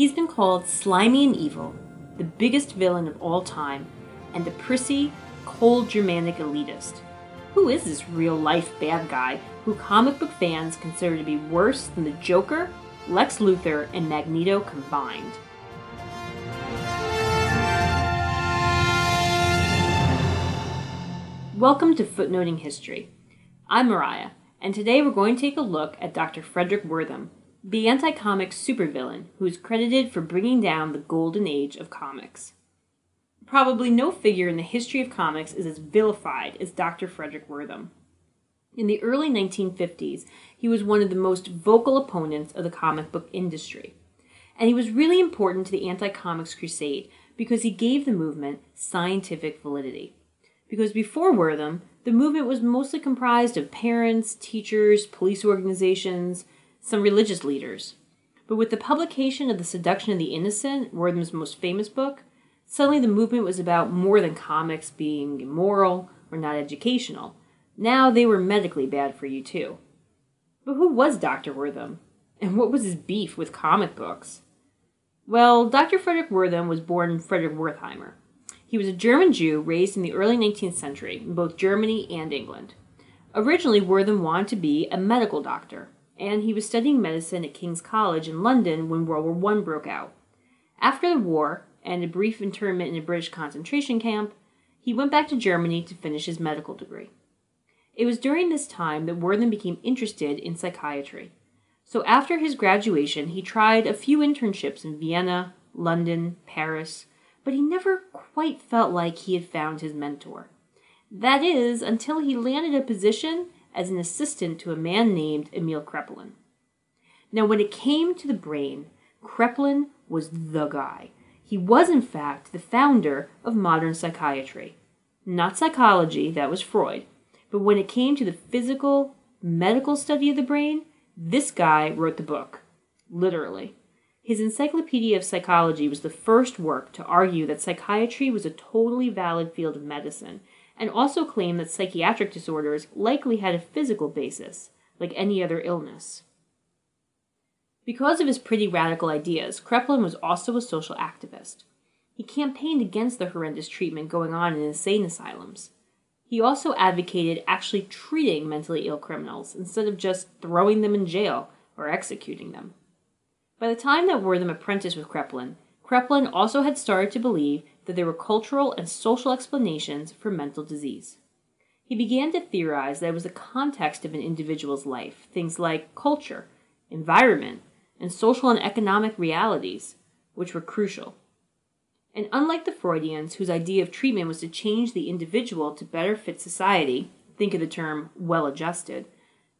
He's been called slimy and evil, the biggest villain of all time, and the prissy, cold Germanic elitist. Who is this real life bad guy who comic book fans consider to be worse than the Joker, Lex Luthor, and Magneto combined? Welcome to Footnoting History. I'm Mariah, and today we're going to take a look at Dr. Fredric Wertham, the anti comic supervillain who is credited for bringing down the golden age of comics. Probably no figure in the history of comics is as vilified as Dr. Fredric Wertham. In the early 1950s, he was one of the most vocal opponents of the comic book industry. And he was really important to the anti comics crusade because he gave the movement scientific validity. Because before Wertham, the movement was mostly comprised of parents, teachers, police organizations, some religious leaders. But with the publication of The Seduction of the Innocent, Wertham's most famous book, suddenly the movement was about more than comics being immoral or not educational. Now they were medically bad for you too. But who was Dr. Wertham? And what was his beef with comic books? Well, Dr. Fredric Wertham was born Frederick Wertheimer. He was a German Jew raised in the early 19th century in both Germany and England. Originally, Wertham wanted to be a medical doctor, and he was studying medicine at King's College in London when World War I broke out. After the war, and a brief internment in a British concentration camp, he went back to Germany to finish his medical degree. It was during this time that Wertham became interested in psychiatry. So after his graduation, he tried a few internships in Vienna, London, Paris, but he never quite felt like he had found his mentor. That is, until he landed a position as an assistant to a man named Emil Kraepelin. Now, when it came to the brain, Kraepelin was the guy. He was, in fact, the founder of modern psychiatry. Not psychology, that was Freud, but when it came to the physical, medical study of the brain, this guy wrote the book. Literally. His Encyclopedia of Psychology was the first work to argue that psychiatry was a totally valid field of medicine and also claimed that psychiatric disorders likely had a physical basis, like any other illness. Because of his pretty radical ideas, Kraepelin was also a social activist. He campaigned against the horrendous treatment going on in insane asylums. He also advocated actually treating mentally ill criminals instead of just throwing them in jail or executing them. By the time that Wertham apprenticed with Kraepelin, Kraepelin also had started to believe that there were cultural and social explanations for mental disease. He began to theorize that it was the context of an individual's life, things like culture, environment, and social and economic realities, which were crucial. And unlike the Freudians, whose idea of treatment was to change the individual to better fit society, think of the term well adjusted,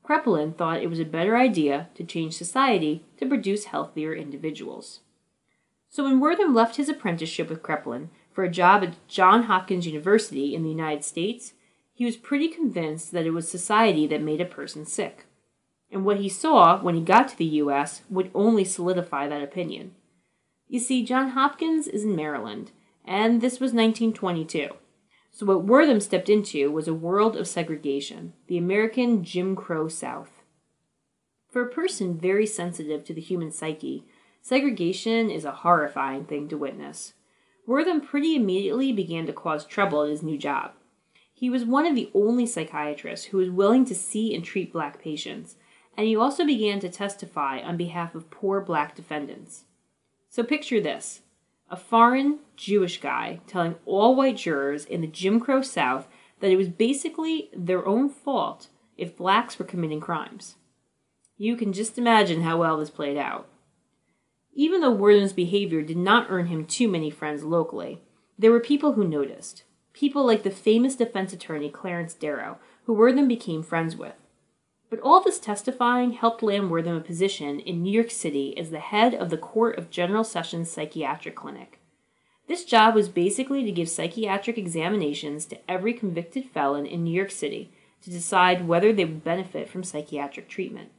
Kraepelin thought it was a better idea to change society to produce healthier individuals. So when Wertham left his apprenticeship with Kraepelin for a job at Johns Hopkins University in the United States, he was pretty convinced that it was society that made a person sick. And what he saw when he got to the U.S. would only solidify that opinion. You see, Johns Hopkins is in Maryland, and this was 1922. So what Wertham stepped into was a world of segregation, the American Jim Crow South. For a person very sensitive to the human psyche, Segregation is a horrifying thing to witness. Wertham pretty immediately began to cause trouble at his new job. He was one of the only psychiatrists who was willing to see and treat black patients, and he also began to testify on behalf of poor black defendants. So picture this a foreign Jewish guy telling all white jurors in the Jim Crow South that it was basically their own fault if blacks were committing crimes. You can just imagine how well this played out. Even though Wertham's behavior did not earn him too many friends locally, there were people who noticed. People like the famous defense attorney Clarence Darrow, who Wertham became friends with. But all this testifying helped land Wertham a position in New York City as the head of the Court of General Sessions Psychiatric Clinic. This job was basically to give psychiatric examinations to every convicted felon in New York City to decide whether they would benefit from psychiatric treatment.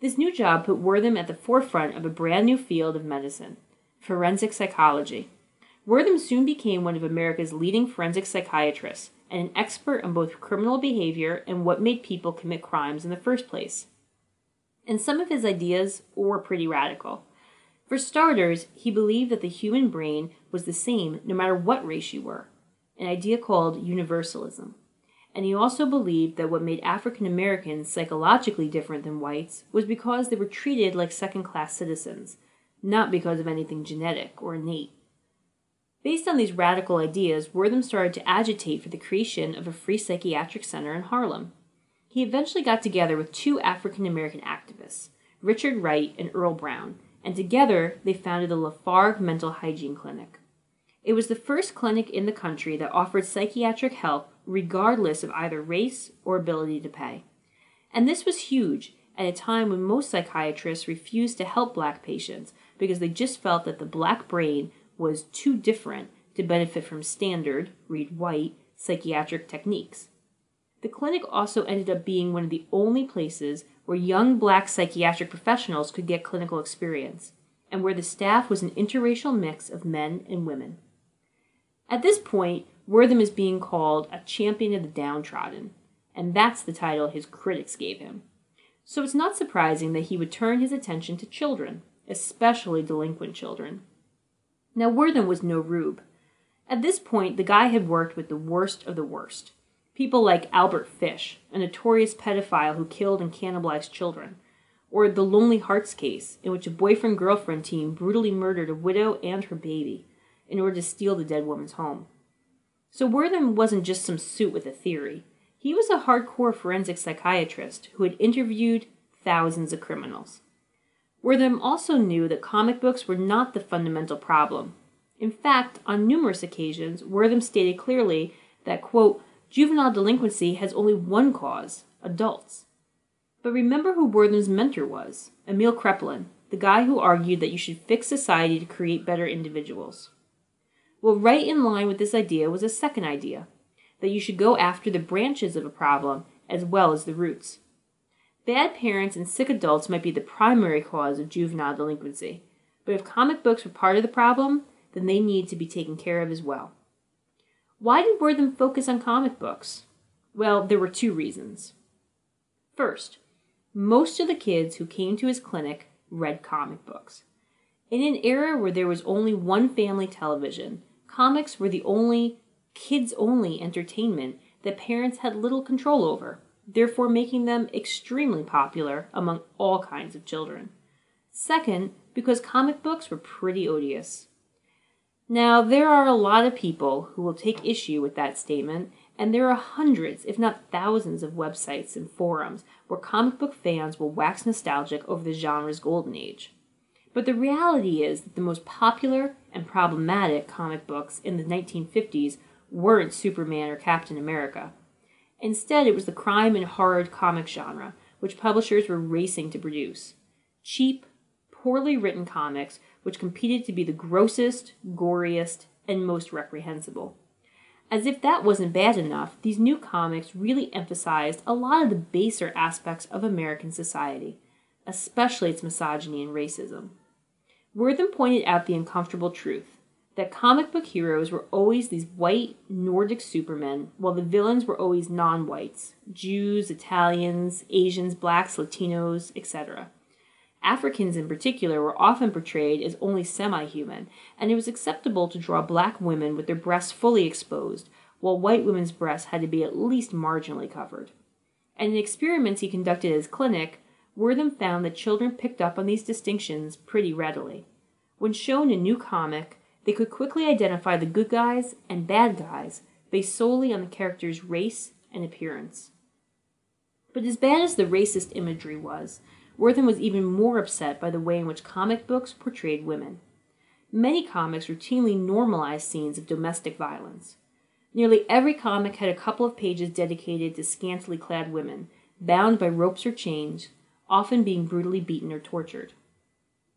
This new job put Wertham at the forefront of a brand new field of medicine forensic psychology. Wertham soon became one of America's leading forensic psychiatrists and an expert on both criminal behavior and what made people commit crimes in the first place. And some of his ideas were pretty radical. For starters, he believed that the human brain was the same no matter what race you were, an idea called universalism. And he also believed that what made African Americans psychologically different than whites was because they were treated like second class citizens, not because of anything genetic or innate. Based on these radical ideas, Wertham started to agitate for the creation of a free psychiatric center in Harlem. He eventually got together with two African American activists, Richard Wright and Earl Brown, and together they founded the Lafargue Mental Hygiene Clinic. It was the first clinic in the country that offered psychiatric help regardless of either race or ability to pay. And this was huge at a time when most psychiatrists refused to help black patients because they just felt that the black brain was too different to benefit from standard, read white, psychiatric techniques. The clinic also ended up being one of the only places where young black psychiatric professionals could get clinical experience, and where the staff was an interracial mix of men and women. At this point, Wertham is being called a champion of the downtrodden, and that's the title his critics gave him. So it's not surprising that he would turn his attention to children, especially delinquent children. Now, Wertham was no rube. At this point, the guy had worked with the worst of the worst. People like Albert Fish, a notorious pedophile who killed and cannibalized children, or the Lonely Hearts case, in which a boyfriend girlfriend team brutally murdered a widow and her baby in order to steal the dead woman's home. So Wertham wasn't just some suit with a theory. He was a hardcore forensic psychiatrist who had interviewed thousands of criminals. Wertham also knew that comic books were not the fundamental problem. In fact, on numerous occasions, Wertham stated clearly that, quote, juvenile delinquency has only one cause adults. But remember who Wertham's mentor was Emil Kraepelin, the guy who argued that you should fix society to create better individuals. Well, right in line with this idea was a second idea that you should go after the branches of a problem as well as the roots. Bad parents and sick adults might be the primary cause of juvenile delinquency, but if comic books were part of the problem, then they need to be taken care of as well. Why did Wertham focus on comic books? Well, there were two reasons. First, most of the kids who came to his clinic read comic books. In an era where there was only one family television, comics were the only kids only entertainment that parents had little control over, therefore making them extremely popular among all kinds of children. Second, because comic books were pretty odious. Now, there are a lot of people who will take issue with that statement, and there are hundreds, if not thousands, of websites and forums where comic book fans will wax nostalgic over the genre's golden age. But the reality is that the most popular and problematic comic books in the 1950s weren't Superman or Captain America. Instead, it was the crime and horror comic genre, which publishers were racing to produce. Cheap, poorly written comics which competed to be the grossest, goriest, and most reprehensible. As if that wasn't bad enough, these new comics really emphasized a lot of the baser aspects of American society, especially its misogyny and racism. Wertham pointed out the uncomfortable truth that comic book heroes were always these white Nordic supermen, while the villains were always non whites Jews, Italians, Asians, blacks, Latinos, etc. Africans in particular were often portrayed as only semi human, and it was acceptable to draw black women with their breasts fully exposed, while white women's breasts had to be at least marginally covered. And in experiments he conducted at his clinic, Wertham found that children picked up on these distinctions pretty readily. When shown a new comic, they could quickly identify the good guys and bad guys based solely on the character's race and appearance. But as bad as the racist imagery was, Wertham was even more upset by the way in which comic books portrayed women. Many comics routinely normalized scenes of domestic violence. Nearly every comic had a couple of pages dedicated to scantily clad women, bound by ropes or chains, often being brutally beaten or tortured.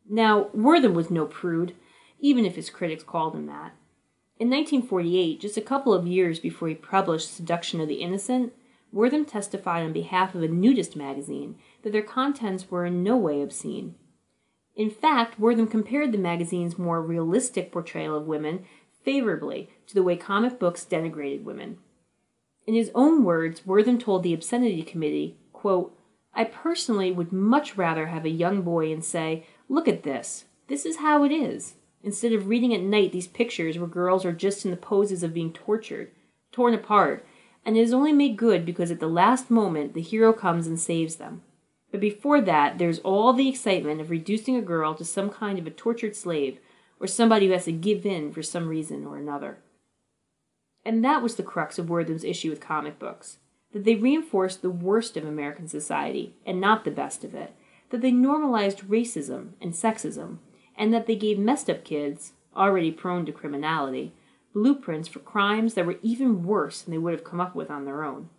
Now, Wertham was no prude, even if his critics called him that. In 1948, just a couple of years before he published Seduction of the Innocent, Wertham testified on behalf of a nudist magazine that their contents were in no way obscene. In fact, Wertham compared the magazine's more realistic portrayal of women favorably to the way comic books denigrated women. In his own words, Wertham told the Obscenity Committee, quote, I personally would much rather have a young boy and say, Look at this. This is how it is. Instead of reading at night these pictures where girls are just in the poses of being tortured, torn apart, and it is only made good because at the last moment the hero comes and saves them. But before that, there's all the excitement of reducing a girl to some kind of a tortured slave, or somebody who has to give in for some reason or another. And that was the crux of Wertham's issue with comic books that they reinforced the worst of American society and not the best of it, that they normalized racism and sexism, and that they gave messed up kids, already prone to criminality, blueprints for crimes that were even worse than they would have come up with on their own.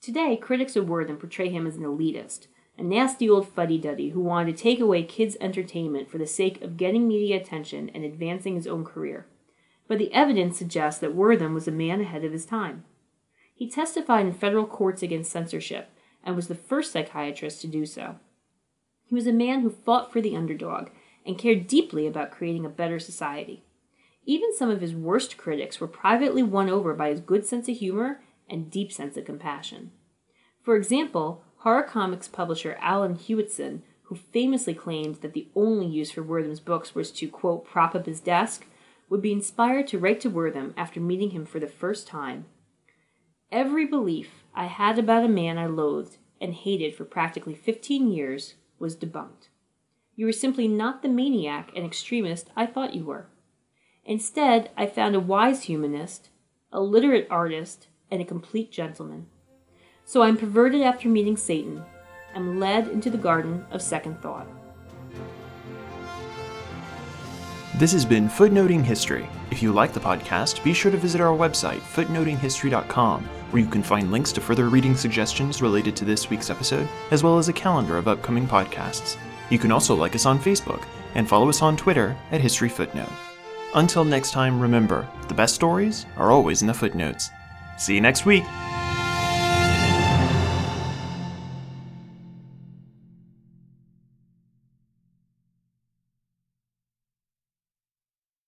Today, critics of Wertham portray him as an elitist, a nasty old fuddy duddy who wanted to take away kids' entertainment for the sake of getting media attention and advancing his own career. But the evidence suggests that Wertham was a man ahead of his time. He testified in federal courts against censorship and was the first psychiatrist to do so. He was a man who fought for the underdog and cared deeply about creating a better society. Even some of his worst critics were privately won over by his good sense of humor and deep sense of compassion. For example, horror comics publisher Alan Hewetson, who famously claimed that the only use for Wertham's books was to, quote, prop up his desk, would be inspired to write to Wertham after meeting him for the first time Every belief I had about a man I loathed and hated for practically 15 years was debunked. You were simply not the maniac and extremist I thought you were. Instead, I found a wise humanist, a literate artist, and a complete gentleman. So I'm perverted after meeting Satan. I'm led into the garden of second thought. This has been Footnoting History. If you like the podcast, be sure to visit our website, footnotinghistory.com, where you can find links to further reading suggestions related to this week's episode, as well as a calendar of upcoming podcasts. You can also like us on Facebook and follow us on Twitter at History Footnote. Until next time, remember the best stories are always in the footnotes. See you next week!